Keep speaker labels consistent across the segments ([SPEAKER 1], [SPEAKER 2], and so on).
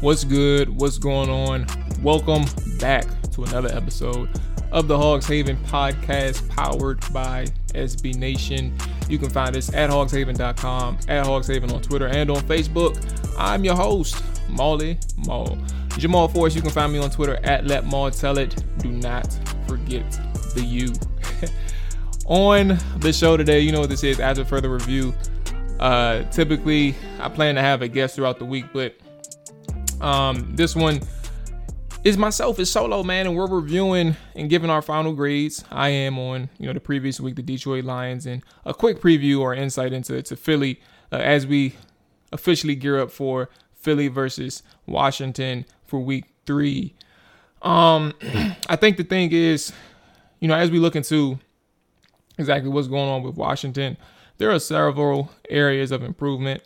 [SPEAKER 1] What's good? What's going on? Welcome back to another episode of the Hogs Haven podcast powered by SB Nation. You can find us at hogshaven.com, at hogshaven on Twitter and on Facebook. I'm your host, Molly Maul. Jamal Force, you can find me on Twitter at Let Maul Tell It. Do not forget the U. on the show today, you know what this is, as a further review. Uh, typically, I plan to have a guest throughout the week, but um, this one is myself, is solo, man, and we're reviewing and giving our final grades. I am on, you know, the previous week, the Detroit Lions, and a quick preview or insight into to Philly uh, as we officially gear up for Philly versus Washington for week three. Um, I think the thing is, you know, as we look into exactly what's going on with Washington, there are several areas of improvement.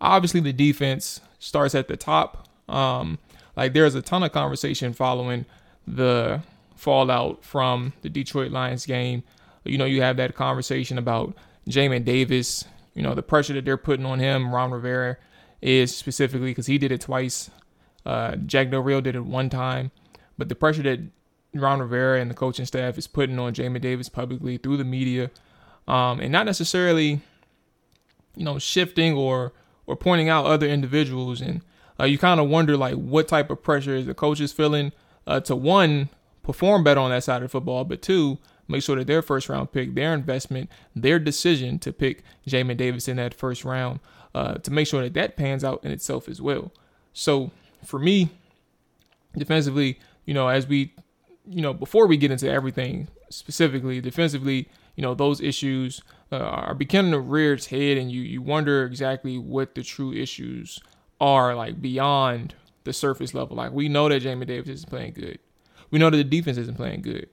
[SPEAKER 1] Obviously, the defense starts at the top. Um, like there's a ton of conversation following the fallout from the Detroit Lions game. You know, you have that conversation about Jamin Davis, you know, the pressure that they're putting on him. Ron Rivera is specifically because he did it twice. Uh, Jack Del Rio did it one time. But the pressure that Ron Rivera and the coaching staff is putting on Jamin Davis publicly through the media, um, and not necessarily, you know, shifting or or pointing out other individuals and uh, you kind of wonder like what type of pressure is the coaches feeling uh, to one perform better on that side of football, but two make sure that their first round pick, their investment, their decision to pick Jamin Davis in that first round, uh, to make sure that that pans out in itself as well. So for me, defensively, you know, as we, you know, before we get into everything specifically defensively, you know, those issues uh, are beginning to rear its head, and you you wonder exactly what the true issues are like beyond the surface level. Like we know that Jamin Davis isn't playing good. We know that the defense isn't playing good.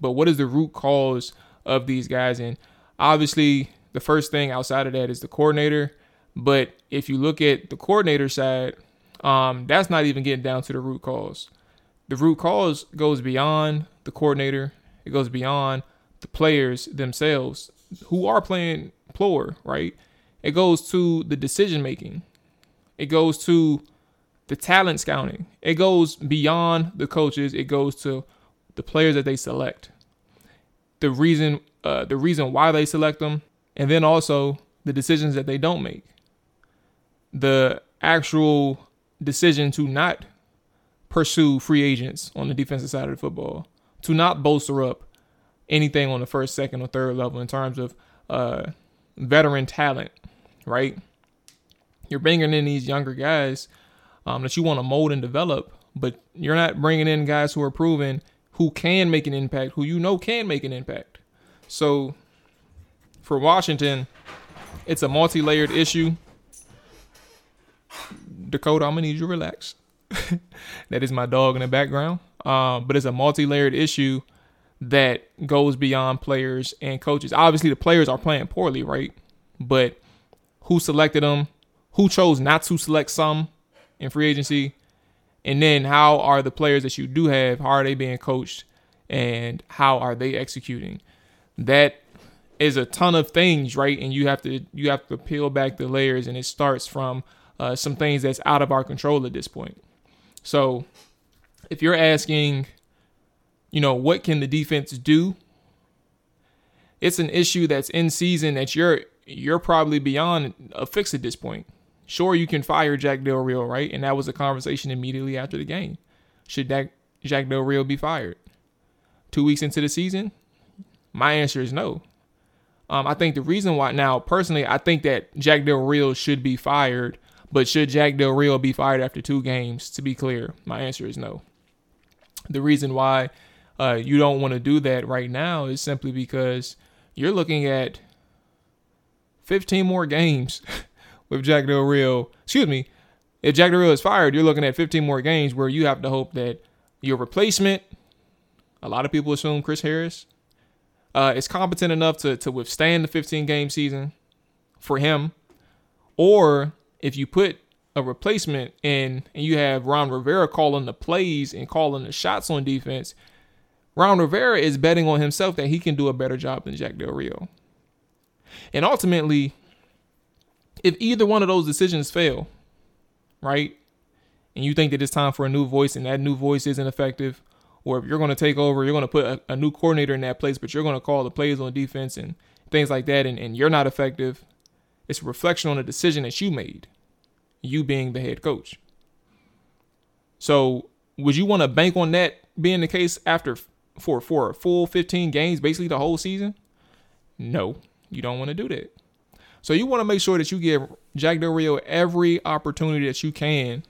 [SPEAKER 1] But what is the root cause of these guys? And obviously, the first thing outside of that is the coordinator. But if you look at the coordinator side, um, that's not even getting down to the root cause. The root cause goes beyond the coordinator. It goes beyond the players themselves who are playing poor, right? It goes to the decision making. It goes to the talent scouting. It goes beyond the coaches. It goes to the players that they select. The reason uh, the reason why they select them, and then also the decisions that they don't make. The actual decision to not pursue free agents on the defensive side of the football, to not bolster up anything on the first, second, or third level in terms of uh, veteran talent, right? You're bringing in these younger guys um, that you want to mold and develop, but you're not bringing in guys who are proven who can make an impact, who you know can make an impact. So for Washington, it's a multi-layered issue. Dakota, I'm gonna need you to relax. that is my dog in the background. Um, but it's a multi-layered issue that goes beyond players and coaches. Obviously, the players are playing poorly, right? But who selected them? Who chose not to select some in free agency, and then how are the players that you do have, how are they being coached, and how are they executing? That is a ton of things, right? And you have to you have to peel back the layers, and it starts from uh, some things that's out of our control at this point. So, if you're asking, you know, what can the defense do? It's an issue that's in season that you're you're probably beyond a fix at this point. Sure, you can fire Jack Del Rio, right? And that was a conversation immediately after the game. Should Jack, Del Rio be fired? Two weeks into the season? My answer is no. Um, I think the reason why now, personally, I think that Jack Del Rio should be fired, but should Jack Del Rio be fired after two games? To be clear, my answer is no. The reason why uh, you don't want to do that right now is simply because you're looking at 15 more games with Jack Del Rio. Excuse me. If Jack Del Rio is fired, you're looking at 15 more games where you have to hope that your replacement, a lot of people assume Chris Harris, uh, is competent enough to, to withstand the 15 game season for him. Or if you put a replacement in and you have Ron Rivera calling the plays and calling the shots on defense, Ron Rivera is betting on himself that he can do a better job than Jack Del Rio. And ultimately, if either one of those decisions fail, right? and you think that it's time for a new voice and that new voice isn't effective, or if you're going to take over, you're going to put a, a, new coordinator in that place, but you're going to call the plays on defense and things like that, and, and you're not effective, it's a reflection on the decision that you made, you being the head coach. So, would you want to bank on that being the case after for for a full 15 games, basically the whole season? No, you don't want to do that. So you want to make sure that you give Jack Del Rio every opportunity that you can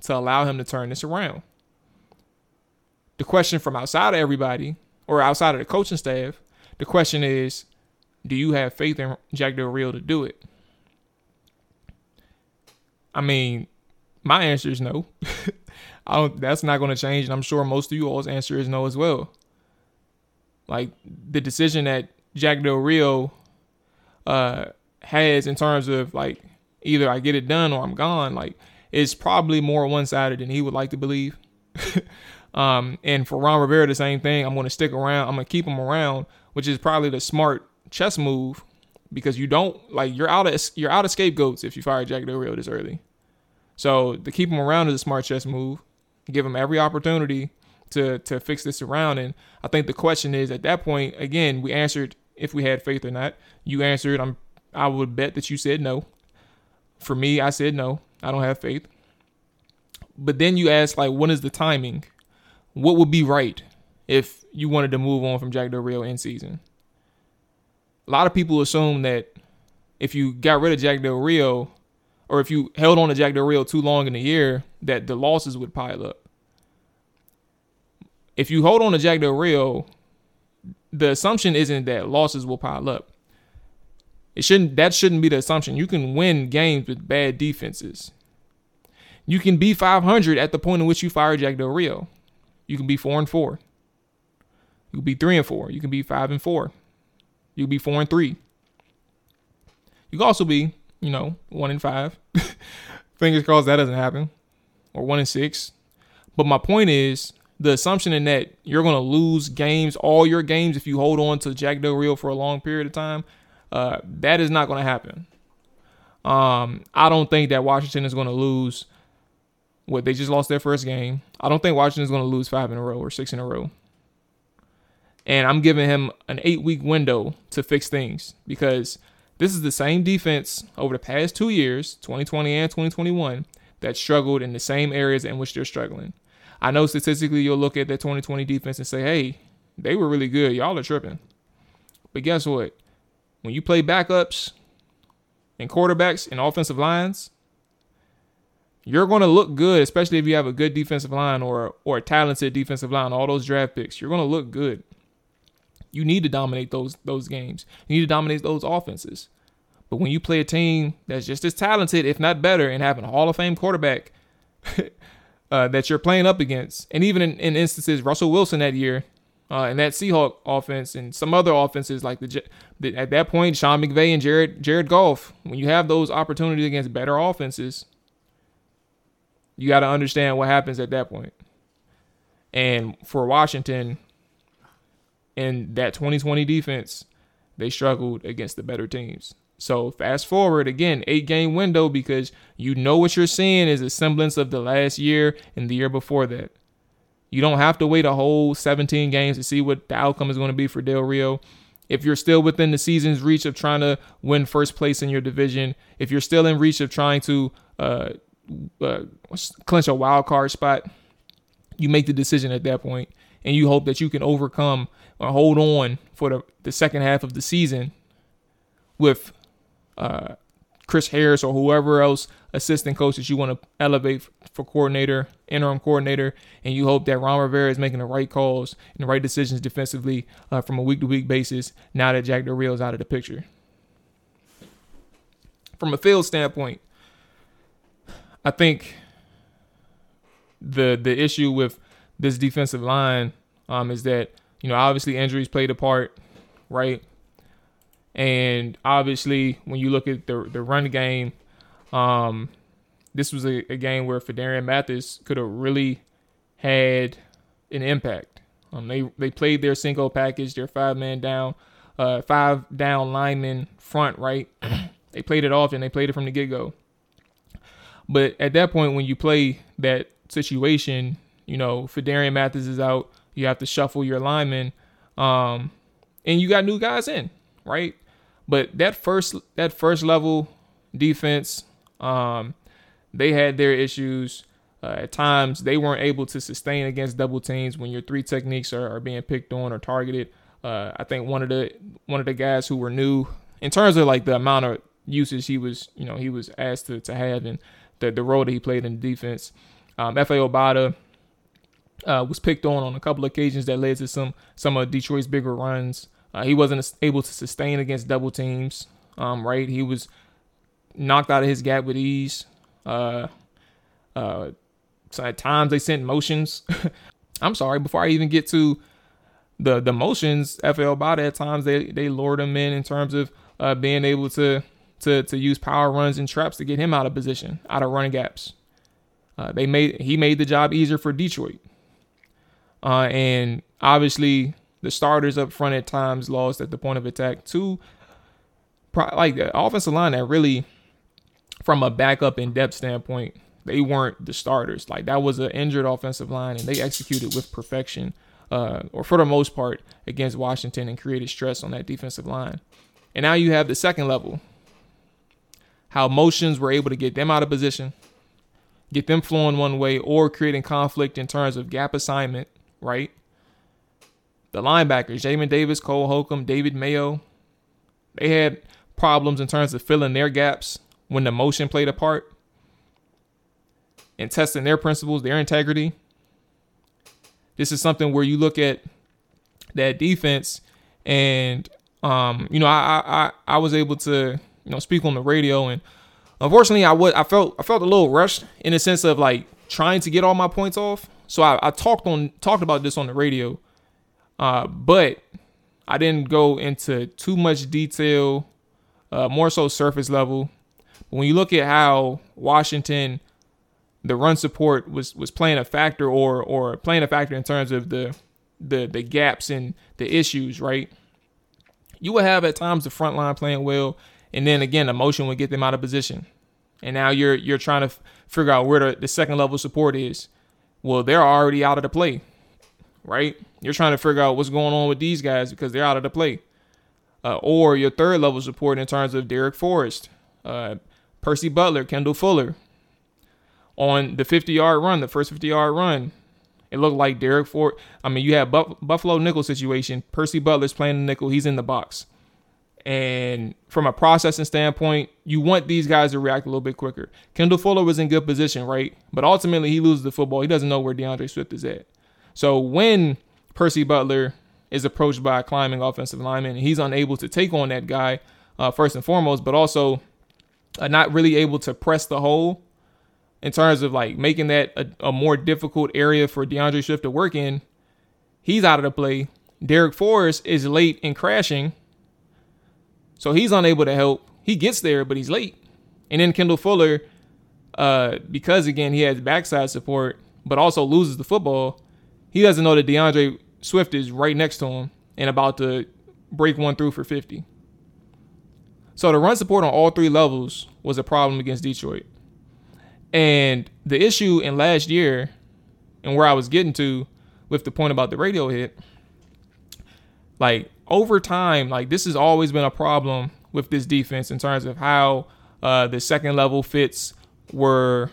[SPEAKER 1] to allow him to turn this around. The question from outside of everybody or outside of the coaching staff, the question is, do you have faith in Jack Del Rio to do it? I mean, my answer is no. I don't that's not going to change and I'm sure most of you all's answer is no as well. Like the decision that Jack Del Rio uh has in terms of like either I get it done or I'm gone, like it's probably more one sided than he would like to believe. um, and for Ron Rivera, the same thing. I'm going to stick around. I'm going to keep him around, which is probably the smart chess move because you don't like you're out of you're out of scapegoats if you fire Jack Del Rio this early. So to keep him around is a smart chess move. Give him every opportunity to to fix this around. And I think the question is at that point again we answered if we had faith or not. You answered. I'm I would bet that you said no. For me, I said no. I don't have faith. But then you ask, like, when is the timing? What would be right if you wanted to move on from Jack Del Rio in season? A lot of people assume that if you got rid of Jack Del Rio, or if you held on to Jack Del Rio too long in a year, that the losses would pile up. If you hold on to Jack Del Rio, the assumption isn't that losses will pile up. It shouldn't that shouldn't be the assumption. You can win games with bad defenses. You can be 500 at the point in which you fire Jack Del Rio. You can be 4 and 4. You can be 3 and 4. You can be 5 and 4. You can be 4 and 3. You can also be, you know, 1 and 5. Fingers crossed that doesn't happen. Or 1 and 6. But my point is the assumption in that you're going to lose games, all your games, if you hold on to Jack Del Rio for a long period of time, uh, that is not going to happen. Um, I don't think that Washington is going to lose. What they just lost their first game. I don't think Washington is going to lose five in a row or six in a row. And I'm giving him an eight week window to fix things because this is the same defense over the past two years, 2020 and 2021, that struggled in the same areas in which they're struggling. I know statistically you'll look at that 2020 defense and say, hey, they were really good. Y'all are tripping. But guess what? When you play backups and quarterbacks and offensive lines, you're going to look good, especially if you have a good defensive line or or a talented defensive line. All those draft picks, you're going to look good. You need to dominate those those games. You need to dominate those offenses. But when you play a team that's just as talented, if not better, and having a Hall of Fame quarterback uh, that you're playing up against, and even in, in instances, Russell Wilson that year, uh, and that Seahawk offense and some other offenses like the, the, at that point Sean McVay and Jared Jared Goff. When you have those opportunities against better offenses, you got to understand what happens at that point. And for Washington, in that 2020 defense, they struggled against the better teams. So fast forward again, eight game window because you know what you're seeing is a semblance of the last year and the year before that. You don't have to wait a whole 17 games to see what the outcome is going to be for Del Rio. If you're still within the season's reach of trying to win first place in your division, if you're still in reach of trying to uh, uh, clinch a wild card spot, you make the decision at that point, and you hope that you can overcome or hold on for the, the second half of the season with uh, Chris Harris or whoever else assistant coach that you want to elevate for coordinator, interim coordinator, and you hope that Ron Rivera is making the right calls and the right decisions defensively uh, from a week to week basis now that Jack Del is out of the picture. From a field standpoint, I think the the issue with this defensive line um, is that you know obviously injuries played a part, right? And obviously, when you look at the the run game, um, this was a, a game where Phidarian Mathis could have really had an impact. Um, they they played their single package, their five man down, uh, five down lineman front, right? they played it often. They played it from the get go. But at that point, when you play that situation, you know, Phidarian Mathis is out. You have to shuffle your linemen, um, and you got new guys in, right? But that first that first level defense, um, they had their issues. Uh, at times, they weren't able to sustain against double teams when your three techniques are, are being picked on or targeted. Uh, I think one of the one of the guys who were new in terms of like the amount of usage he was, you know, he was asked to, to have and the the role that he played in defense. Um, Efe Obada uh, was picked on on a couple occasions that led to some some of Detroit's bigger runs. Uh, he wasn't able to sustain against double teams. Um, right, he was knocked out of his gap with ease. Uh, uh, so at times they sent motions. I'm sorry, before I even get to the the motions, Efe Obada at times they they lured him in in terms of uh, being able to to to use power runs and traps to get him out of position, out of running gaps. Uh, they made he made the job easier for Detroit, uh, and obviously the starters up front at times lost at the point of attack. Two, like the offensive line that really, from a backup in depth standpoint, they weren't the starters. Like that was an injured offensive line, and they executed with perfection, uh, or for the most part, against Washington and created stress on that defensive line. And now you have the second level, how motions were able to get them out of position, get them flowing one way, or creating conflict in terms of gap assignment, right? The linebackers, Jamin Davis, Cole Holcomb, David Mayo, they had problems in terms of filling their gaps when the motion played a part and testing their principles, their integrity. This is something where you look at that defense and um, you know, I, I I was able to, you know, speak on the radio and unfortunately I would I felt I felt a little rushed in the sense of like trying to get all my points off. So I, I talked on talked about this on the radio. Uh, but I didn't go into too much detail, uh, more so surface level. When you look at how Washington the run support was was playing a factor or or playing a factor in terms of the the the gaps and the issues, right? You would have at times the front line playing well, and then again, emotion would get them out of position. And now you're you're trying to f- figure out where the, the second level support is. Well, they're already out of the play, right? You're trying to figure out what's going on with these guys because they're out of the play. Uh, or your third level support in terms of Darrick Forrest, uh, Percy Butler, Kendall Fuller. On the 50 yard run, the first 50 yard run, it looked like Darrick Forrest. I mean, you have Buff- Buffalo nickel situation. Percy Butler's playing the nickel. He's in the box. And from a processing standpoint, you want these guys to react a little bit quicker. Kendall Fuller was in good position, right? But ultimately, he loses the football. He doesn't know where D'Andre Swift is at. So when Percy Butler is approached by a climbing offensive lineman, he's unable to take on that guy uh, first and foremost, but also uh, not really able to press the hole in terms of like making that a, a, more difficult area for D'Andre Swift to work in, he's out of the play. Darrick Forrest is late in crashing, so he's unable to help. He gets there, but he's late. And then Kendall Fuller, uh, because again he has backside support, but also loses the football. He doesn't know that D'Andre Swift is right next to him and about to break one through for 50. So the run support on all three levels was a problem against Detroit. And the issue in last year, and where I was getting to with the point about the radio hit, like over time, like this has always been a problem with this defense in terms of how uh, the second level fits were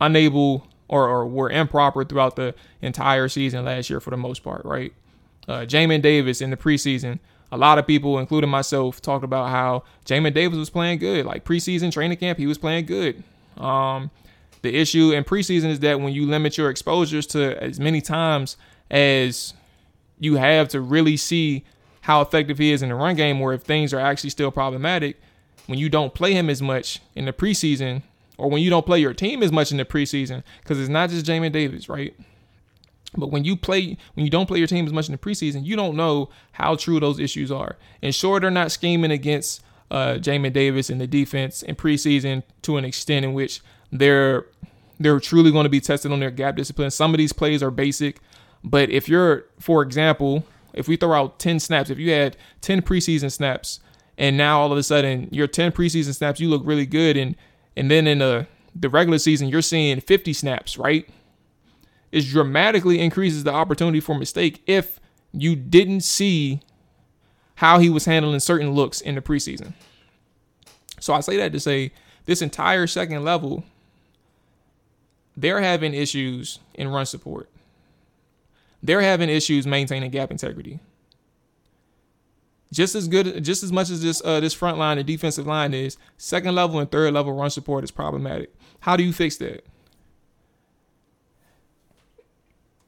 [SPEAKER 1] unable or, or were improper throughout the entire season last year for the most part, right? Uh, Jamin Davis in the preseason, a lot of people, including myself, talked about how Jamin Davis was playing good. Like preseason training camp, he was playing good. Um, the issue in preseason is that when you limit your exposures to as many times as you have to really see how effective he is in the run game, or if things are actually still problematic, when you don't play him as much in the preseason, or when you don't play your team as much in the preseason, because it's not just Jamin Davis, right? But when you play, when you don't play your team as much in the preseason, you don't know how true those issues are. And sure, they're not scheming against uh, Jamin Davis in the defense in preseason to an extent in which they're they're truly going to be tested on their gap discipline. Some of these plays are basic, but if you're, for example, if we throw out 10 snaps, if you had 10 preseason snaps, and now all of a sudden your 10 preseason snaps, you look really good, and and then in the the regular season, you're seeing 50 snaps, right? It dramatically increases the opportunity for mistake if you didn't see how he was handling certain looks in the preseason. So I say that to say this entire second level, they're having issues in run support. They're having issues maintaining gap integrity. Just as good, just as much as this uh, this front line and defensive line is, second level and third level run support is problematic. How do you fix that?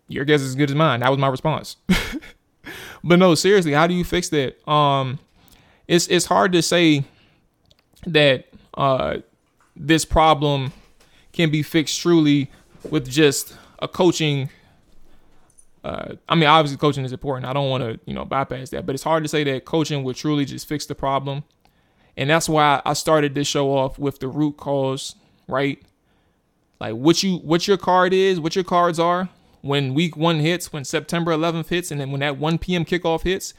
[SPEAKER 1] Your guess is as good as mine. That was my response. but no, seriously, how do you fix that? Um, it's it's hard to say that uh, this problem can be fixed truly with just a coaching. Uh, I mean, obviously, coaching is important. I don't want to, you know, bypass that, but it's hard to say that coaching would truly just fix the problem. And that's why I started this show off with the root cause, right? Like what you what your card is, what your cards are when week one hits, when September 11th hits, and then when that 1 p.m. kickoff hits,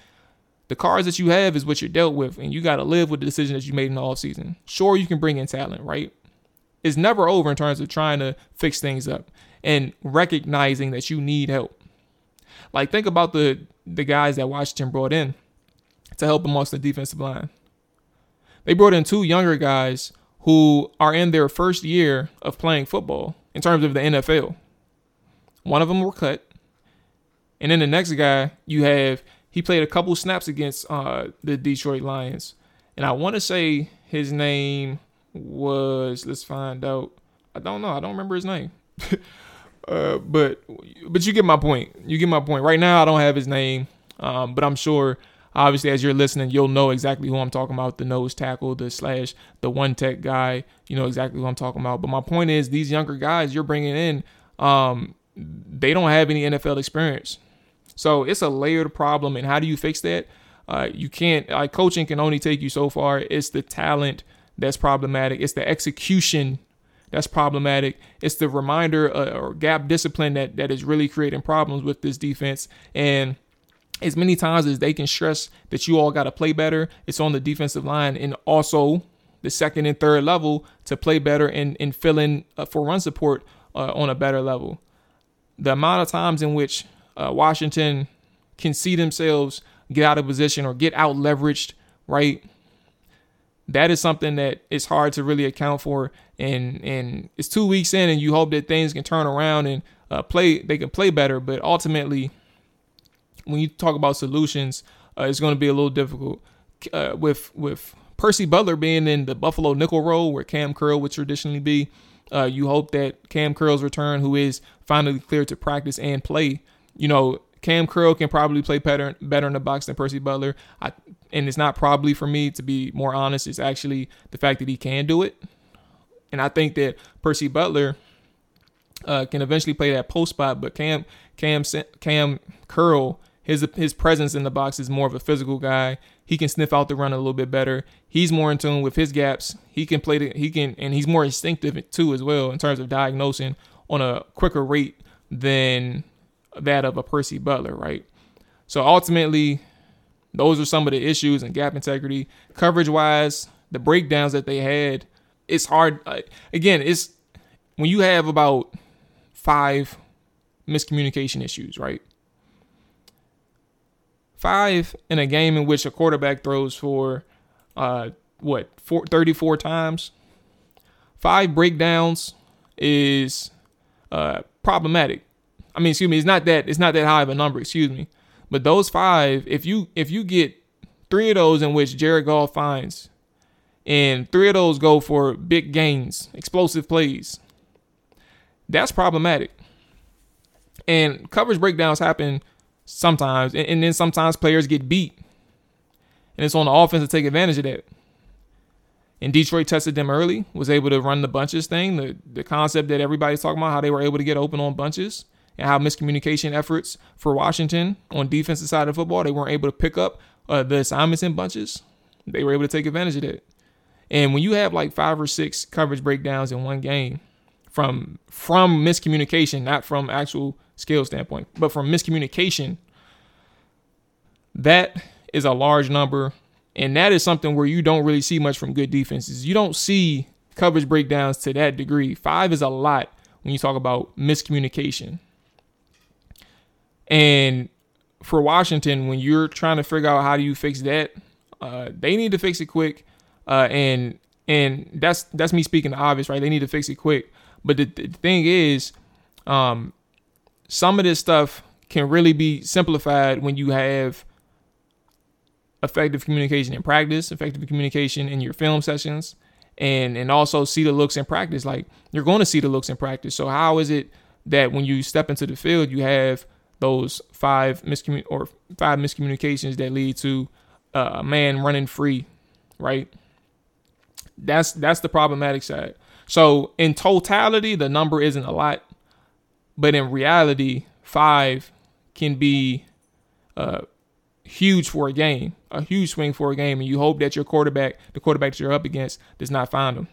[SPEAKER 1] the cards that you have is what you're dealt with, and you got to live with the decision that you made in the off season. Sure, you can bring in talent, right? It's never over in terms of trying to fix things up and recognizing that you need help. Like think about the the guys that Washington brought in to help amongst the defensive line. They brought in two younger guys who are in their first year of playing football in terms of the NFL. One of them were cut, and then the next guy you have he played a couple snaps against uh, the Detroit Lions, and I want to say his name was. Let's find out. I don't know. I don't remember his name. uh, but but you get my point. You get my point. Right now, I don't have his name, um, but I'm sure. Obviously, as you're listening, you'll know exactly who I'm talking about. The nose tackle, the slash, the one tech guy. You know exactly who I'm talking about. But my point is, these younger guys you're bringing in, um, they don't have any NFL experience. So it's a layered problem. And how do you fix that? Uh, you can't, like, coaching can only take you so far. It's the talent that's problematic, it's the execution that's problematic. It's the reminder uh, or gap discipline that, that is really creating problems with this defense. And as many times as they can stress that you all got to play better, it's on the defensive line and also the second and third level to play better and, and fill in uh, for run support uh, on a better level. The amount of times in which uh, Washington can see themselves get out of position or get out leveraged, right? That is something that is hard to really account for, and and it's two weeks in, and you hope that things can turn around and uh, play. They can play better, but ultimately, when you talk about solutions, uh, it's going to be a little difficult. Uh, with with Percy Butler being in the Buffalo nickel role, where Cam Curl would traditionally be, uh, you hope that Cam Curl's return, who is finally cleared to practice and play, you know, Cam Curl can probably play better better in the box than Percy Butler. I, and it's not probably for me to be more honest. It's actually the fact that he can do it. And I think that Percy Butler uh, can eventually play that post spot, but Cam Cam Cam Curl his his presence in the box is more of a physical guy. He can sniff out the run a little bit better. He's more in tune with his gaps. He can play the, he can and he's more instinctive too as well in terms of diagnosing on a quicker rate than that of a Percy Butler, right? So ultimately, those are some of the issues and gap integrity. Coverage wise, the breakdowns that they had, it's hard. Again, it's when you have about five miscommunication issues, right? Five in a game in which a quarterback throws for uh, what, four, 34 times? Five breakdowns is uh, problematic. I mean, excuse me, it's not that it's not that high of a number, excuse me. But those five, if you if you get three of those in which Jared Goff finds, and three of those go for big gains, explosive plays, that's problematic. And coverage breakdowns happen sometimes, and, and then sometimes players get beat. And it's on the offense to take advantage of that. And Detroit tested them early, was able to run the bunches thing, the, the concept that everybody's talking about, how they were able to get open on bunches and how miscommunication efforts for Washington on defensive side of football, they weren't able to pick up uh, the assignments in bunches. They were able to take advantage of that. And when you have like five or six coverage breakdowns in one game from from miscommunication, not from actual skill standpoint, but from miscommunication, that is a large number. And that is something where you don't really see much from good defenses. You don't see coverage breakdowns to that degree. Five is a lot when you talk about miscommunication. And for Washington, when you're trying to figure out how do you fix that, uh, they need to fix it quick. Uh, and and that's that's me speaking the obvious, right? They need to fix it quick. But the, the thing is, um, some of this stuff can really be simplified when you have effective communication in practice, effective communication in your film sessions, and and also see the looks in practice. Like you're going to see the looks in practice. So how is it that when you step into the field, you have those five miscommun or five miscommunications that lead to uh, a man running free, right? That's that's the problematic side. So in totality, the number isn't a lot, but in reality, five can be uh, huge for a game, a huge swing for a game, and you hope that your quarterback, the quarterback that you're up against, does not find them,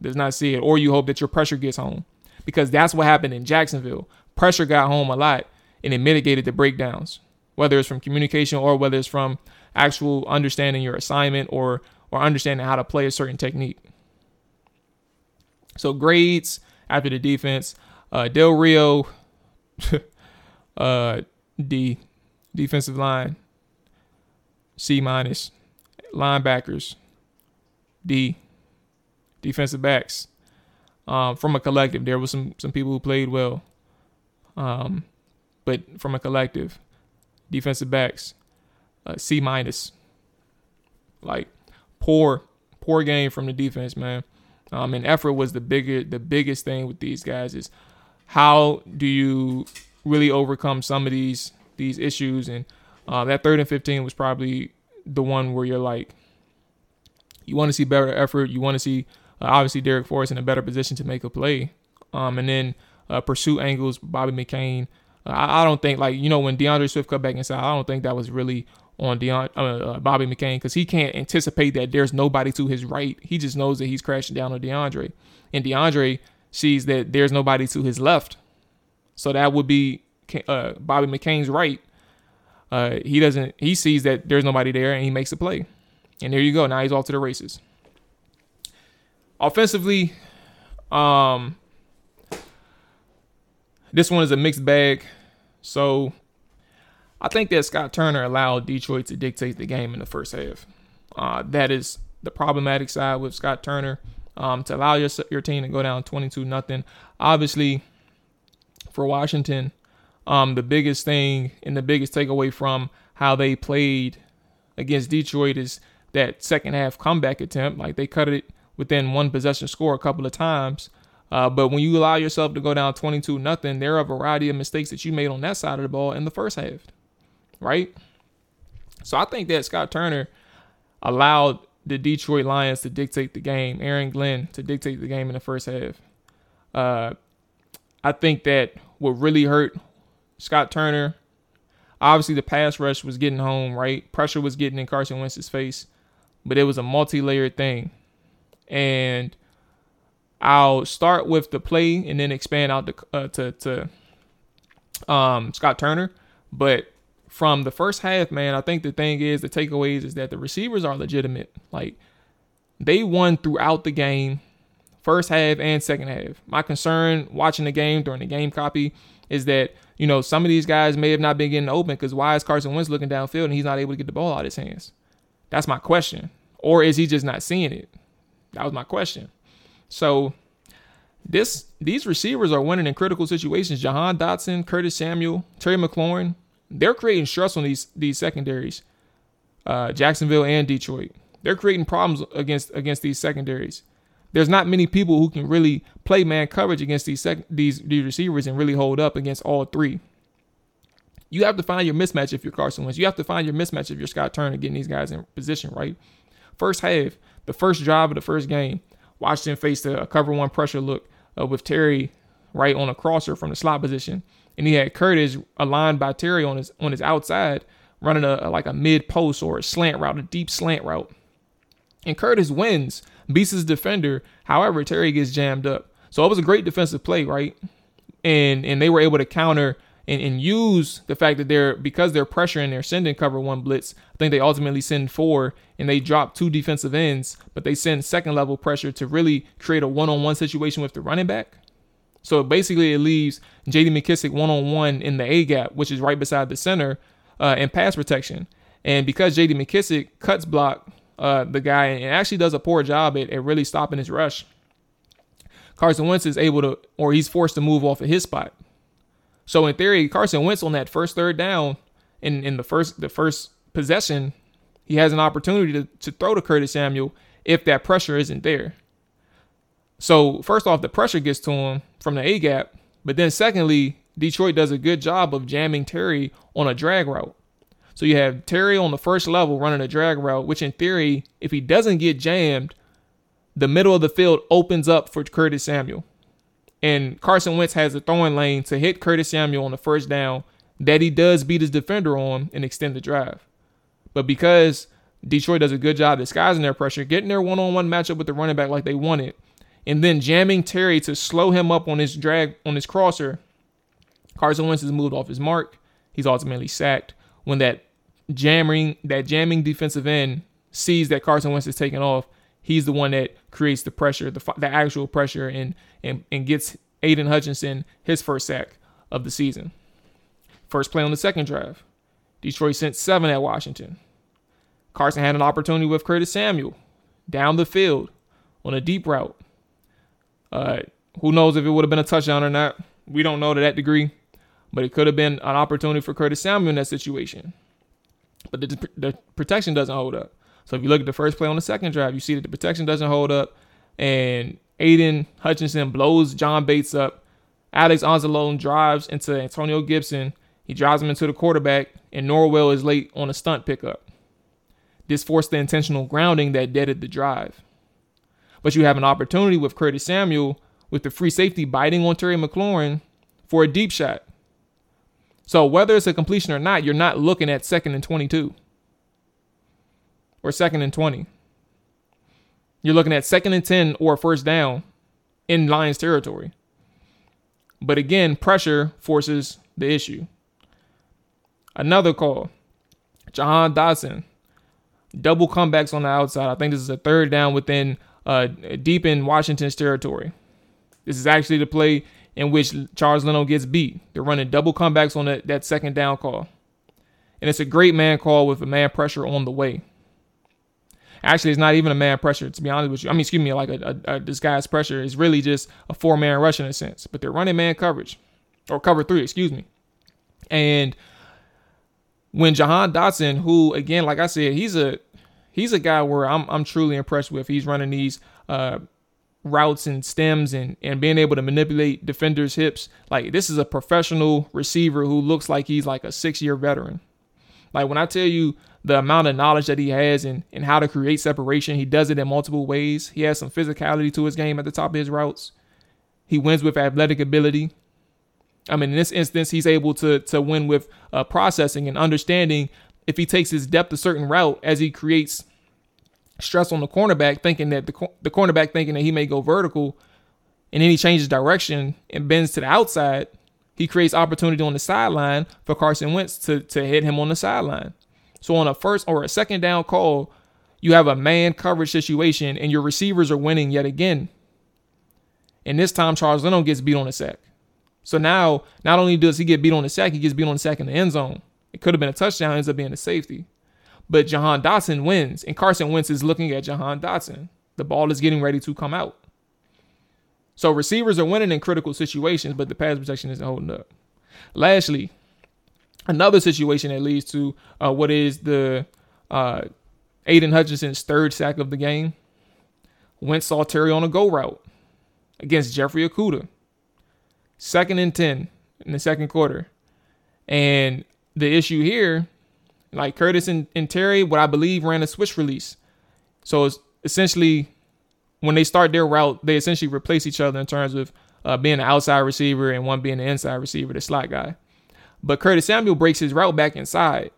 [SPEAKER 1] does not see it, or you hope that your pressure gets home, because that's what happened in Jacksonville. Pressure got home a lot, and it mitigated the breakdowns, whether it's from communication or whether it's from actual understanding your assignment or or understanding how to play a certain technique. So grades after the defense, uh, Del Rio, uh, D, defensive line, C minus, linebackers, D, defensive backs. Um, from a collective, there was some some people who played well. Um, but from a collective, defensive backs, uh, C minus. Like poor, poor game from the defense, man. Um, and effort was the bigger, the biggest thing with these guys is how do you really overcome some of these these issues? And uh, that third and fifteen was probably the one where you're like, you want to see better effort. You want to see uh, obviously Darrick Forrest in a better position to make a play. Um, and then uh, pursuit angles, Bobby McCain I, I don't think like you know when D'Andre Swift cut back inside, I don't think that was really on Deon, uh, uh, Bobby McCain because he can't anticipate that there's nobody to his right. He just knows that he's crashing down on D'Andre, and D'Andre sees that there's nobody to his left. So that would be uh, Bobby McCain's right. Uh, he doesn't. He sees that there's nobody there, and he makes a play. And there you go. Now he's off to the races. Offensively, um, this one is a mixed bag. So I think that Scott Turner allowed Detroit to dictate the game in the first half. Uh, that is the problematic side with Scott Turner. Um, to allow your your team to go down 22 nothing. Obviously, for Washington, um, the biggest thing and the biggest takeaway from how they played against Detroit is that second half comeback attempt. Like they cut it within one possession score a couple of times. Uh, but when you allow yourself to go down 22 nothing, there are a variety of mistakes that you made on that side of the ball in the first half, right? So I think that Scott Turner allowed the Detroit Lions to dictate the game, Aaron Glenn to dictate the game in the first half. Uh, I think that what really hurt Scott Turner, obviously the pass rush was getting home, right? Pressure was getting in Carson Wentz's face, but it was a multi-layered thing. And I'll start with the play and then expand out to uh, to, to um, Scott Turner. But from the first half, man, I think the thing is the takeaways is that the receivers are legitimate. Like they won throughout the game, first half and second half. My concern watching the game during the game copy is that you know some of these guys may have not been getting open because why is Carson Wentz looking downfield and he's not able to get the ball out of his hands? That's my question. Or is he just not seeing it? That was my question. So this these receivers are winning in critical situations. Jahan Dotson, Curtis Samuel, Terry McLaurin, they're creating stress on these these secondaries. Uh, Jacksonville and Detroit. They're creating problems against against these secondaries. There's not many people who can really play man coverage against these sec- these these receivers and really hold up against all three. You have to find your mismatch if you're Carson Wentz. You have to find your mismatch if you're Scott Turner getting these guys in position, right? First half, the first drive of the first game, Washington faced a, cover one pressure look uh, with Terry right on a crosser from the slot position, and he had Curtis aligned by Terry on his on his outside, running a, a like a mid post or a slant route, a deep slant route. And Curtis wins, beats his defender. However, Terry gets jammed up. So it was a great defensive play, right? And and they were able to counter and, and use the fact that they're because they're pressuring they're sending cover one blitz. I think they ultimately send four and they drop two defensive ends, but they send second level pressure to really create a one on one situation with the running back. So basically, it leaves J.D. McKissic one on one in the A gap, which is right beside the center, uh, in pass protection. And because J.D. McKissic cuts block uh, the guy and actually does a poor job at, at really stopping his rush, Carson Wentz is able to, or he's forced to move off of his spot. So in theory, Carson Wentz on that first third down in, in the first the first possession, he has an opportunity to, to throw to Curtis Samuel if that pressure isn't there. So first off, the pressure gets to him from the A gap, but then secondly, Detroit does a good job of jamming Terry on a drag route. So you have Terry on the first level running a drag route, which in theory, if he doesn't get jammed, the middle of the field opens up for Curtis Samuel. And Carson Wentz has a throwing lane to hit Curtis Samuel on the first down that he does beat his defender on and extend the drive. But because Detroit does a good job disguising their pressure, getting their one on one matchup with the running back like they wanted, and then jamming Terry to slow him up on his drag on his crosser. Carson Wentz is moved off his mark. He's ultimately sacked when that jamming that jamming defensive end sees that Carson Wentz is taking off. He's the one that creates the pressure, the, the actual pressure, and, and and gets Aidan Hutchinson his first sack of the season. First play on the second drive. Detroit sent seven at Washington. Carson had an opportunity with Curtis Samuel down the field on a deep route. Uh, who knows if it would have been a touchdown or not? We don't know to that degree, but it could have been an opportunity for Curtis Samuel in that situation. But the, the protection doesn't hold up. So if you look at the first play on the second drive, you see that the protection doesn't hold up, and Aidan Hutchinson blows John Bates up. Alex Anzalone drives into Antonio Gibson. He drives him into the quarterback, and Norwell is late on a stunt pickup. This forced the intentional grounding that deaded the drive. But you have an opportunity with Curtis Samuel with the free safety biting on Terry McLaurin for a deep shot. So whether it's a completion or not, you're not looking at second and 22 or second and 20. You're looking at second and 10 or first down in Lions territory. But again, pressure forces the issue. Another call. Jahan Dotson. Double comebacks on the outside. I think this is a third down within uh, deep in Washington's territory. This is actually the play in which Charles Leno gets beat. They're running double comebacks on that, that second down call. And it's a great man call with a man pressure on the way. Actually, it's not even a man pressure, to be honest with you. I mean, excuse me, like a, a, a disguised pressure. It's really just a four man rush in a sense. But they're running man coverage, or cover three, excuse me. And when Jahan Dotson, who again, like I said, he's a he's a guy where I'm I'm truly impressed with. He's running these uh, routes and stems and and being able to manipulate defenders' hips. Like this is a professional receiver who looks like he's like a six year veteran. Like when I tell you the amount of knowledge that he has and, and how to create separation, he does it in multiple ways. He has some physicality to his game at the top of his routes. He wins with athletic ability. I mean, in this instance, he's able to to win with uh, processing and understanding if he takes his depth a certain route as he creates stress on the cornerback, thinking that the, the cornerback thinking that he may go vertical, and then he changes direction and bends to the outside, he creates opportunity on the sideline for Carson Wentz to, to hit him on the sideline. So on a first or a second down call, you have a man coverage situation and your receivers are winning yet again. And this time Charles Leno gets beat on the sack. So now, not only does he get beat on the sack, he gets beat on the sack in the end zone. It could have been a touchdown, ends up being a safety. But Jahan Dotson wins, and Carson Wentz is looking at Jahan Dotson. The ball is getting ready to come out. So receivers are winning in critical situations, but the pass protection isn't holding up. Lastly, another situation that leads to uh, what is the uh, Aidan Hutchinson's third sack of the game. Wentz saw Terry on a go route against Jeffrey Okudah. Second and 10 in the second quarter. And the issue here, like Curtis and, and Terry, what I believe ran a switch release. So it's essentially when they start their route, they essentially replace each other in terms of uh, being an outside receiver and one being an inside receiver, the slot guy. But Curtis Samuel breaks his route back inside,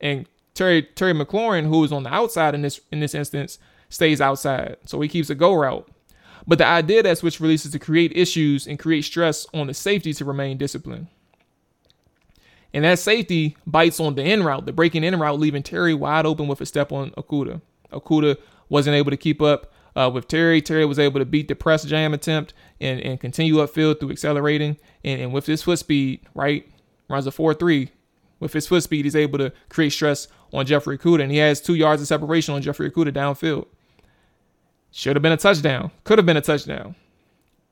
[SPEAKER 1] and Terry Terry McLaurin, who is on the outside in this in this instance, stays outside. So he keeps a go route. But the idea that switch releases to create issues and create stress on the safety to remain disciplined. And that safety bites on the in route, the breaking in route, leaving Terry wide open with a step on Okudah. Okudah wasn't able to keep up uh, with Terry. Terry was able to beat the press jam attempt and, and continue upfield through accelerating. And, and with his foot speed, right, runs a 4 3. With his foot speed, he's able to create stress on Jeffrey Okudah. And he has two yards of separation on Jeffrey Okudah downfield. Should have been a touchdown. Could have been a touchdown.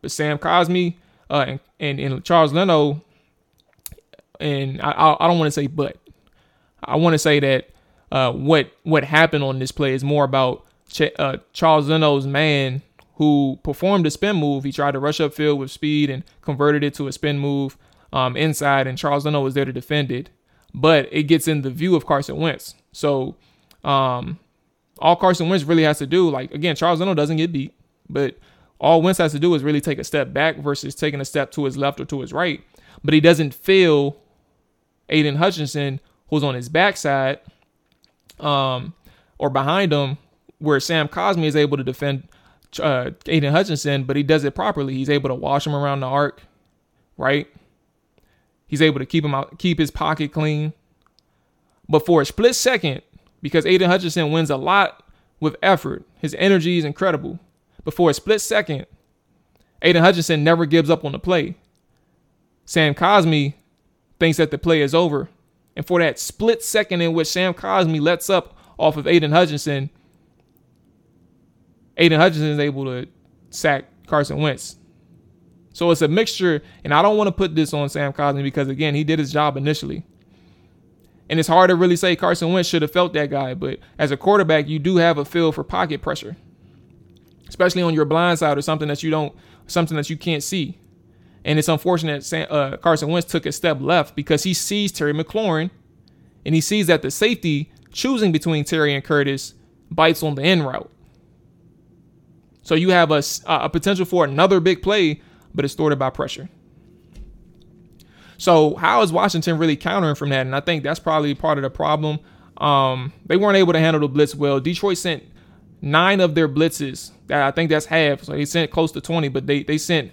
[SPEAKER 1] But Sam Cosmi uh, and, and, and Charles Leno, and I, I don't want to say but. I want to say that uh, what what happened on this play is more about Ch- uh, Charles Leno's man who performed a spin move. He tried to rush upfield with speed and converted it to a spin move um, inside, and Charles Leno was there to defend it. But it gets in the view of Carson Wentz. So um, all Carson Wentz really has to do, like again, Charles Leno doesn't get beat, but all Wentz has to do is really take a step back versus taking a step to his left or to his right. But he doesn't feel Aidan Hutchinson, who's on his backside, um, or behind him, where Sam Cosmi is able to defend uh, Aidan Hutchinson, but he does it properly. He's able to wash him around the arc, right? He's able to keep him out, keep his pocket clean. But for a split second, because Aidan Hutchinson wins a lot with effort, his energy is incredible. But for a split second, Aidan Hutchinson never gives up on the play. Sam Cosmi thinks that the play is over. And for that split second in which Sam Cosmi lets up off of Aidan Hutchinson, Aidan Hutchinson is able to sack Carson Wentz. So it's a mixture, and I don't want to put this on Sam Cosmi because again, he did his job initially. And it's hard to really say Carson Wentz should have felt that guy, but as a quarterback, you do have a feel for pocket pressure, especially on your blind side or something that you don't, something that you can't see. And it's unfortunate that uh, Carson Wentz took a step left because he sees Terry McLaurin, and he sees that the safety choosing between Terry and Curtis bites on the in route. So you have a, a potential for another big play, but it's thwarted by pressure. So how is Washington really countering from that? And I think that's probably part of the problem. Um, they weren't able to handle the blitz well. Detroit sent nine of their blitzes. I think that's half. So they sent close to 20, but they they sent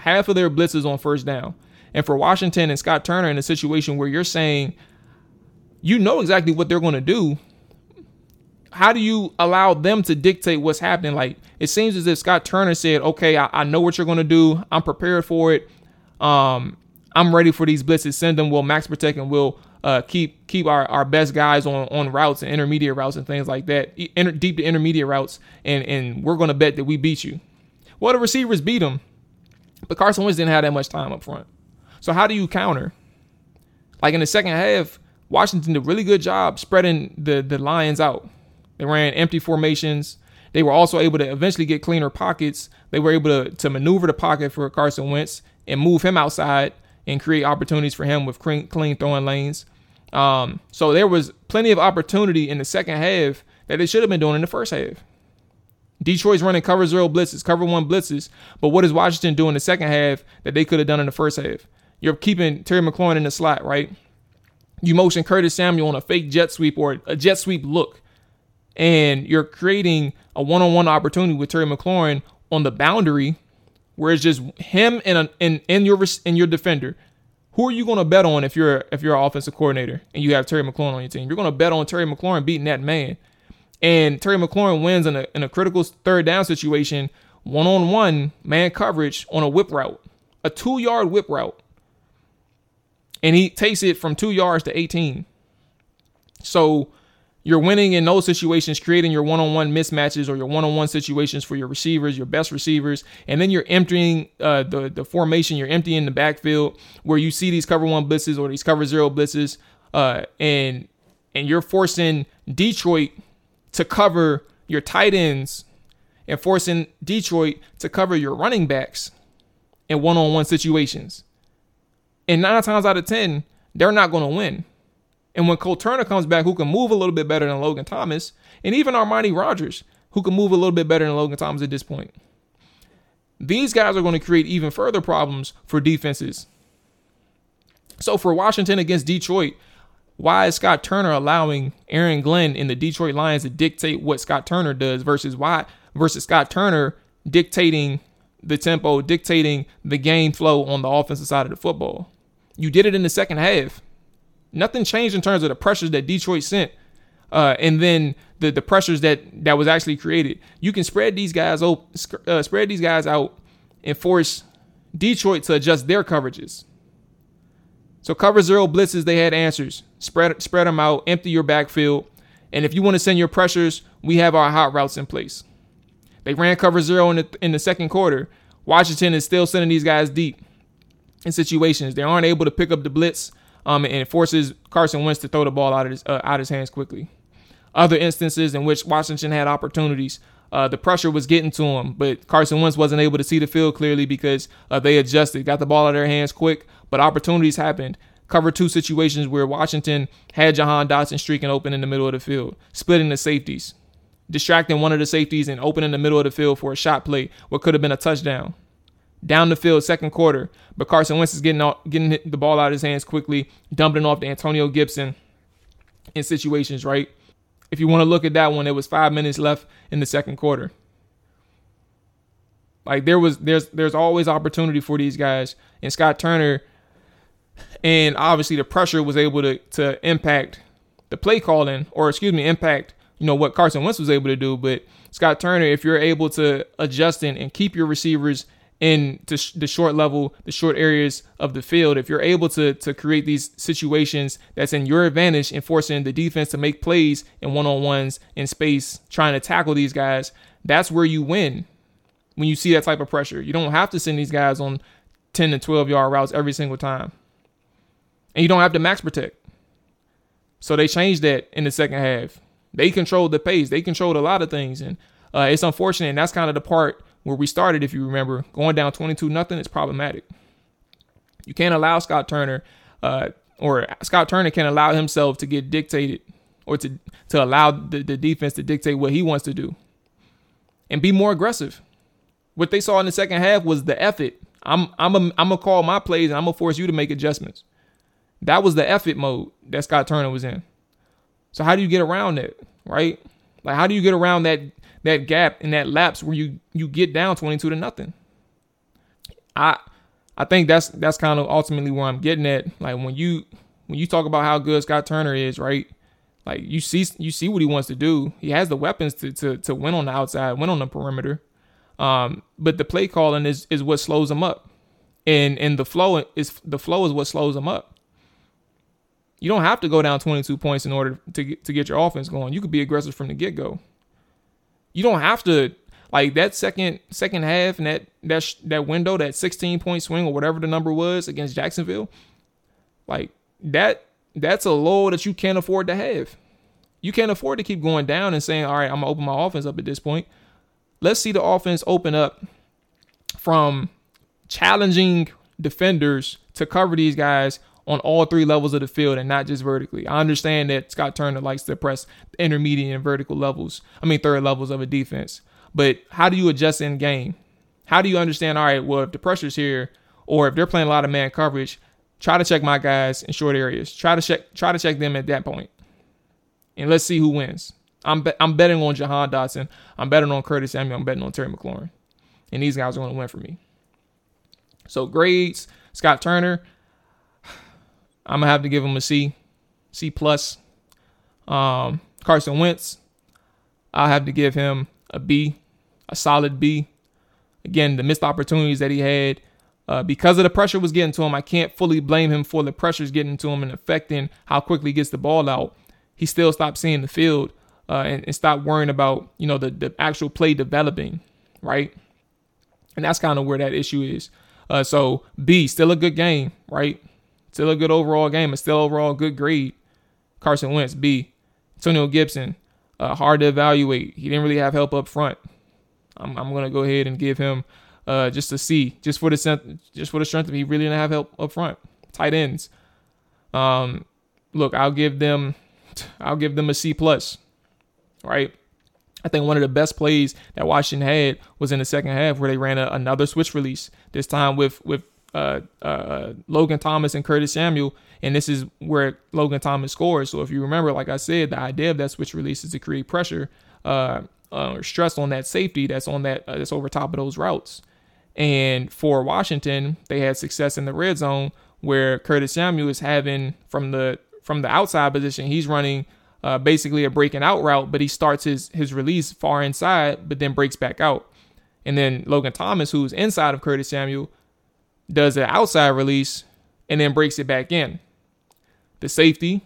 [SPEAKER 1] half of their blitzes on first down. And for Washington and Scott Turner in a situation where you're saying you know exactly what they're going to do, how do you allow them to dictate what's happening? Like it seems as if Scott Turner said, "Okay, I, I know what you're going to do. I'm prepared for it. Um, I'm ready for these blitzes. Send them. We'll max protect and we'll uh, keep keep our, our best guys on on routes and intermediate routes and things like that, inter, deep to intermediate routes. And and we're going to bet that we beat you. Well, the receivers beat them, but Carson Wentz didn't have that much time up front. So how do you counter? Like in the second half, Washington did a really good job spreading the the Lions out. They ran empty formations. They were also able to eventually get cleaner pockets. They were able to, to maneuver the pocket for Carson Wentz and move him outside and create opportunities for him with clean, clean throwing lanes. Um, so there was plenty of opportunity in the second half that they should have been doing in the first half. Detroit's running cover zero blitzes, cover one blitzes, but what is Washington doing in the second half that they could have done in the first half? You're keeping Terry McLaurin in the slot, right? You motion Curtis Samuel on a fake jet sweep or a jet sweep look and you're creating a one-on-one opportunity with Terry McLaurin on the boundary, where it's just him and a, and, and your and your defender. Who are you going to bet on if you're if you're an offensive coordinator and you have Terry McLaurin on your team? You're going to bet on Terry McLaurin beating that man, and Terry McLaurin wins in a in a critical third down situation, one on one man coverage on a whip route, a two yard whip route, and he takes it from two yards to 18. So you're winning in those situations, creating your one on one mismatches or your one on one situations for your receivers, your best receivers. And then you're emptying uh, the, the formation, you're emptying the backfield where you see these cover one blitzes or these cover zero blitzes. Uh, and and you're forcing Detroit to cover your tight ends and forcing Detroit to cover your running backs in one on one situations. And nine times out of 10, they're not going to win. And when Cole Turner comes back, who can move a little bit better than Logan Thomas, and even Armani Rogers, who can move a little bit better than Logan Thomas at this point, these guys are going to create even further problems for defenses. So for Washington against Detroit, why is Scott Turner allowing Aaron Glenn in the Detroit Lions to dictate what Scott Turner does versus why versus Scott Turner dictating the tempo, dictating the game flow on the offensive side of the football? You did it in the second half. Nothing changed in terms of the pressures that Detroit sent, uh, and then the the pressures that that was actually created. You can spread these guys out, uh, spread these guys out, and force Detroit to adjust their coverages. So cover zero blitzes, they had answers. Spread spread them out, empty your backfield, and if you want to send your pressures, we have our hot routes in place. They ran cover zero in the in the second quarter. Washington is still sending these guys deep in situations. They aren't able to pick up the blitz, um, and it forces Carson Wentz to throw the ball out of his uh, out of his hands quickly. Other instances in which Washington had opportunities, uh, the pressure was getting to him, but Carson Wentz wasn't able to see the field clearly because uh, they adjusted, got the ball out of their hands quick, but opportunities happened. Cover two situations where Washington had Jahan Dotson streaking open in the middle of the field, splitting the safeties, distracting one of the safeties and opening the middle of the field for a shot play, what could have been a touchdown. Down the field, second quarter, but Carson Wentz is getting getting the ball out of his hands quickly, dumping it off to Antonio Gibson in situations, right? If you want to look at that one, it was five minutes left in the second quarter. Like there was there's there's always opportunity for these guys. And Scott Turner and obviously the pressure was able to to impact the play calling or excuse me, impact, you know, what Carson Wentz was able to do. But Scott Turner, if you're able to adjust in and keep your receivers in the short level, the short areas of the field, if you're able to to create these situations that's in your advantage and forcing the defense to make plays in one-on-ones in space, trying to tackle these guys, that's where you win. When you see that type of pressure, you don't have to send these guys on 10 to 12 yard routes every single time. And you don't have to max protect. So they changed that in the second half. They controlled the pace. They controlled a lot of things, and uh, it's unfortunate. And that's kind of the part where we started, if you remember, going down 22 nothing is problematic. You can't allow Scott Turner, uh, or Scott Turner can allow himself to get dictated, or to to allow the, the defense to dictate what he wants to do, and be more aggressive. What they saw in the second half was the effort. I'm I'm a, I'm gonna call my plays and I'm gonna force you to make adjustments. That was the effort mode that Scott Turner was in. So how do you get around that, right? Like how do you get around that that gap and that lapse where you you get down 22 to nothing. I I think that's that's kind of ultimately where I'm getting at. Like when you when you talk about how good Scott Turner is, right? Like you see you see what he wants to do. He has the weapons to to to win on the outside, win on the perimeter. Um, but the play calling is is what slows him up. And and the flow is the flow is what slows him up. You don't have to go down 22 points in order to get, to get your offense going. You could be aggressive from the get go. You don't have to like that second second half and that that that window, that 16 point swing or whatever the number was against Jacksonville. Like that that's a low that you can't afford to have. You can't afford to keep going down and saying, "All right, I'm gonna open my offense up at this point." Let's see the offense open up from challenging defenders to cover these guys on all three levels of the field and not just vertically. I understand that Scott Turner likes to press intermediate and vertical levels, I mean, third levels of a defense. But how do you adjust in game? How do you understand, all right, well, if the pressure's here or if they're playing a lot of man coverage, try to check my guys in short areas. Try to check try to check them at that point. And let's see who wins. I'm be- I'm betting on Jahan Dotson. I'm betting on Curtis Samuel. I'm betting on Terry McLaurin. And these guys are going to win for me. So grades, Scott Turner, I'm gonna have to give him a C, C plus. Um, Carson Wentz, I'll have to give him a B, a solid B. Again, the missed opportunities that he had uh, because of the pressure was getting to him. I can't fully blame him for the pressures getting to him and affecting how quickly he gets the ball out. He still stopped seeing the field uh, and, and stopped worrying about you know the the actual play developing, right? And that's kind of where that issue is. Uh, so B, still a good game, right? Still a good overall game. It's still overall good grade. Carson Wentz, B. Antonio Gibson, uh, hard to evaluate. He didn't really have help up front. I'm, I'm gonna go ahead and give him uh, just a C, just for the just for the strength of he really didn't have help up front. Tight ends. Um, look, I'll give them, I'll give them a C plus. Right. I think one of the best plays that Washington had was in the second half where they ran a, another switch release. This time with with uh, uh, Logan Thomas and Curtis Samuel, and this is where Logan Thomas scores. So if you remember, like I said, the idea of that switch release is to create pressure uh, uh or stress on that safety that's on that uh, that's over top of those routes. And for Washington, they had success in the red zone where Curtis Samuel is having from the from the outside position, he's running uh, basically a breaking out route, but he starts his his release far inside, but then breaks back out. And then Logan Thomas, who's inside of Curtis Samuel, does an outside release and then breaks it back in. The safety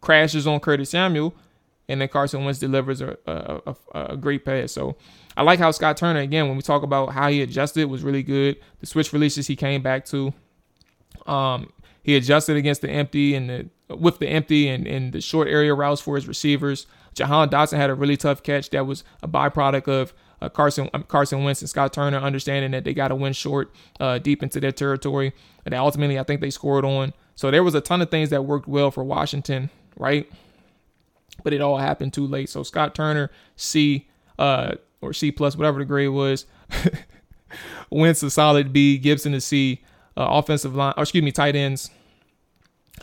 [SPEAKER 1] crashes on Curtis Samuel, and then Carson Wentz delivers a, a, a, a, great pass. So I like how Scott Turner, again, when we talk about how he adjusted, was really good. The switch releases he came back to. Um, he adjusted against the empty and the with the empty and, and the short area routes for his receivers. Jahan Dotson had a really tough catch that was a byproduct of uh, Carson um, Carson Wentz and Scott Turner understanding that they got to win short uh, deep into their territory. And ultimately, I think they scored on. So there was a ton of things that worked well for Washington, right? But it all happened too late. So Scott Turner, C uh, or C plus, whatever the grade was, Wentz a solid B, Gibson a C. Uh, offensive line, or excuse me, tight ends.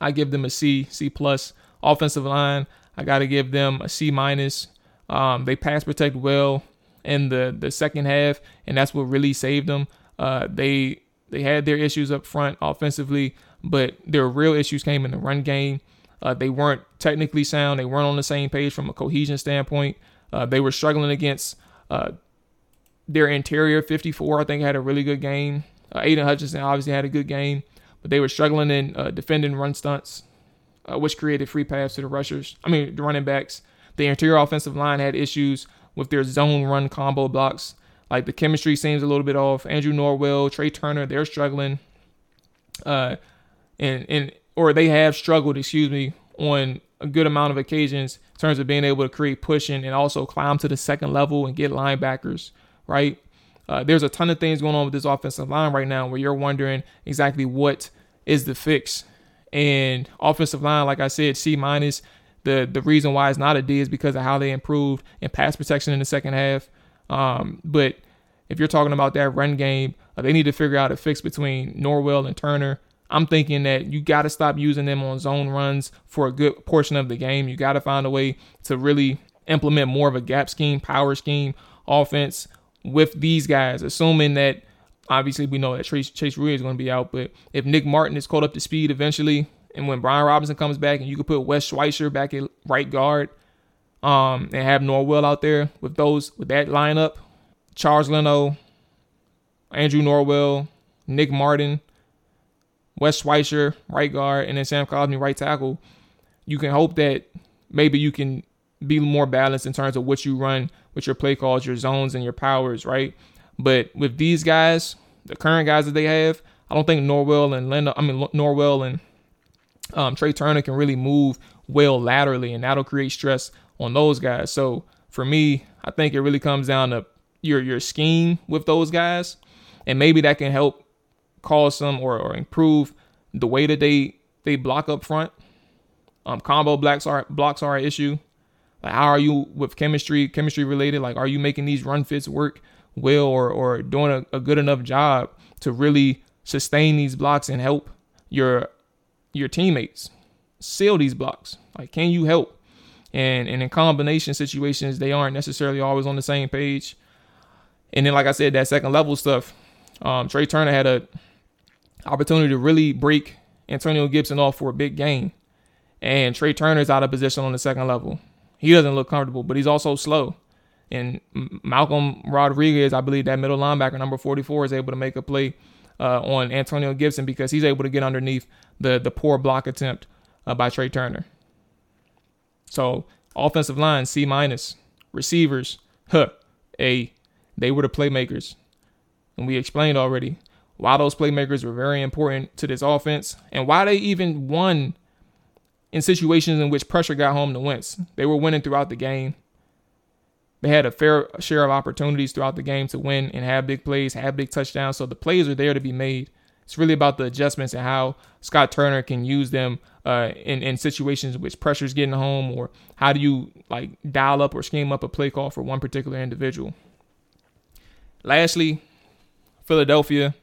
[SPEAKER 1] I give them a C, C plus. Offensive line, I got to give them a C minus. Um, they pass protect well in the the second half, and that's what really saved them. Uh, they they had their issues up front offensively, but their real issues came in the run game. Uh, they weren't technically sound. They weren't on the same page from a cohesion standpoint. Uh, they were struggling against uh, their interior. 54, I think, had a really good game. Uh, Aidan Hutchinson obviously had a good game, but they were struggling in uh, defending run stunts, which created free paths to the rushers. I mean, the running backs. The interior offensive line had issues with their zone run combo blocks. Like the chemistry seems a little bit off. Andrew Norwell, Trai Turner, they're struggling. Uh, and and or they have struggled, excuse me, on a good amount of occasions in terms of being able to create pushing and also climb to the second level and get linebackers, right? Uh, there's a ton of things going on with this offensive line right now where you're wondering exactly what is the fix. And offensive line, like I said, C minus. The the reason why it's not a D is because of how they improved in pass protection in the second half. Um, but if you're talking about that run game, uh, they need to figure out a fix between Norwell and Turner. I'm thinking that you got to stop using them on zone runs for a good portion of the game. You got to find a way to really implement more of a gap scheme, power scheme offense with these guys, assuming that obviously we know that Chase, Chase Roullier is going to be out, but if Nick Martin is caught up to speed eventually, and when Brian Robinson comes back, and you could put Wes Schweitzer back at right guard, um, and have Norwell out there with those with that lineup, Charles Leno, Andrew Norwell, Nick Martin, Wes Schweitzer, right guard, and then Sam Cosmi, right tackle. You can hope that maybe you can be more balanced in terms of what you run with your play calls, your zones, and your powers, right? But with these guys, the current guys that they have, I don't think Norwell and Leno, I mean Norwell and um, Trai Turner can really move well laterally, and that'll create stress on those guys. So for me, I think it really comes down to your your scheme with those guys, and maybe that can help cause some or, or improve the way that they they block up front. Um, combo blocks are blocks are an issue. Like how are you with chemistry, chemistry related? Like are you making these run fits work well or or doing a, a good enough job to really sustain these blocks and help your your teammates seal these blocks? Like, can you help? And and in combination situations, they aren't necessarily always on the same page. And then, like I said, that second level stuff, um, Trai Turner had a opportunity to really break Antonio Gibson off for a big game. And Trai Turner's out of position on the second level. He doesn't look comfortable, but he's also slow. And Malcolm Rodriguez, I believe that middle linebacker, number 44, is able to make a play uh, on Antonio Gibson because he's able to get underneath the the poor block attempt uh, by Trai Turner. So offensive line C minus, receivers huh A. They were the playmakers, and we explained already why those playmakers were very important to this offense and why they even won in situations in which pressure got home to Wentz. They were winning throughout the game. They had a fair share of opportunities throughout the game to win and have big plays, have big touchdowns. So the plays are there to be made. It's really about the adjustments and how Scott Turner can use them uh, in in situations which pressure's getting home, or how do you like dial up or scheme up a play call for one particular individual. Lastly, Philadelphia.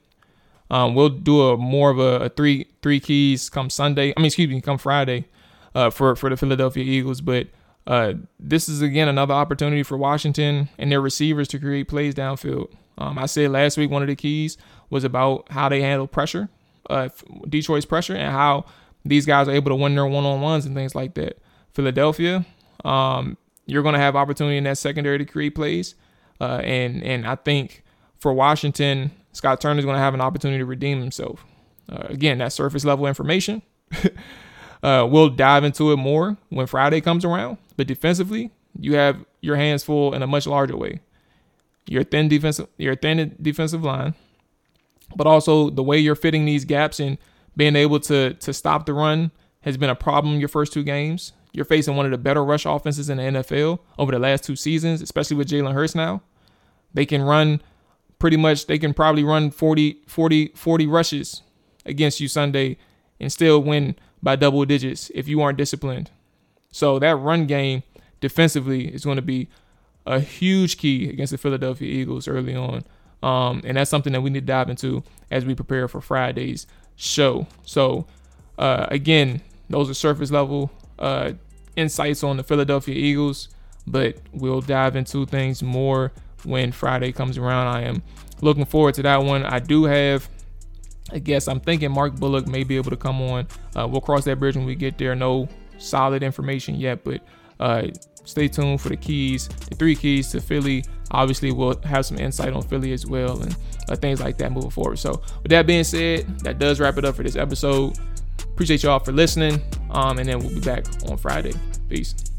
[SPEAKER 1] Um, we'll do a more of a, a, three three keys come Sunday. I mean, excuse me, come Friday uh, for for the Philadelphia Eagles, but uh, this is again another opportunity for Washington and their receivers to create plays downfield. Um, I said last week one of the keys was about how they handle pressure, uh, Detroit's pressure, and how these guys are able to win their one on ones and things like that. Philadelphia, um, you're going to have opportunity in that secondary to create plays. Uh, and and I think for Washington, Scott Turner is going to have an opportunity to redeem himself. Uh, again, that surface level information. uh, we'll dive into it more when Friday comes around. But defensively, you have your hands full in a much larger way. Your thin defensive, your thin defensive line, but also the way you're fitting these gaps and being able to to stop the run has been a problem your first two games. You're facing one of the better rush offenses in the NFL over the last two seasons, especially with Jalen Hurts now. They can run pretty much, they can probably run 40, 40, 40 rushes against you Sunday and still win by double digits if you aren't disciplined. So that run game defensively is going to be a huge key against the Philadelphia Eagles early on. Um, and that's something that we need to dive into as we prepare for Friday's show. So, uh, again, those are surface level uh, insights on the Philadelphia Eagles, but we'll dive into things more when Friday comes around. I am looking forward to that one. I do have I guess I'm thinking Mark Bullock may be able to come on. Uh, we'll cross that bridge when we get there. No solid information yet, but uh, stay tuned for the keys, the three keys to Philly. Obviously, we'll have some insight on Philly as well and uh, things like that moving forward. So, with that being said, that does wrap it up for this episode. Appreciate y'all for listening. Um, and then we'll be back on Friday. Peace.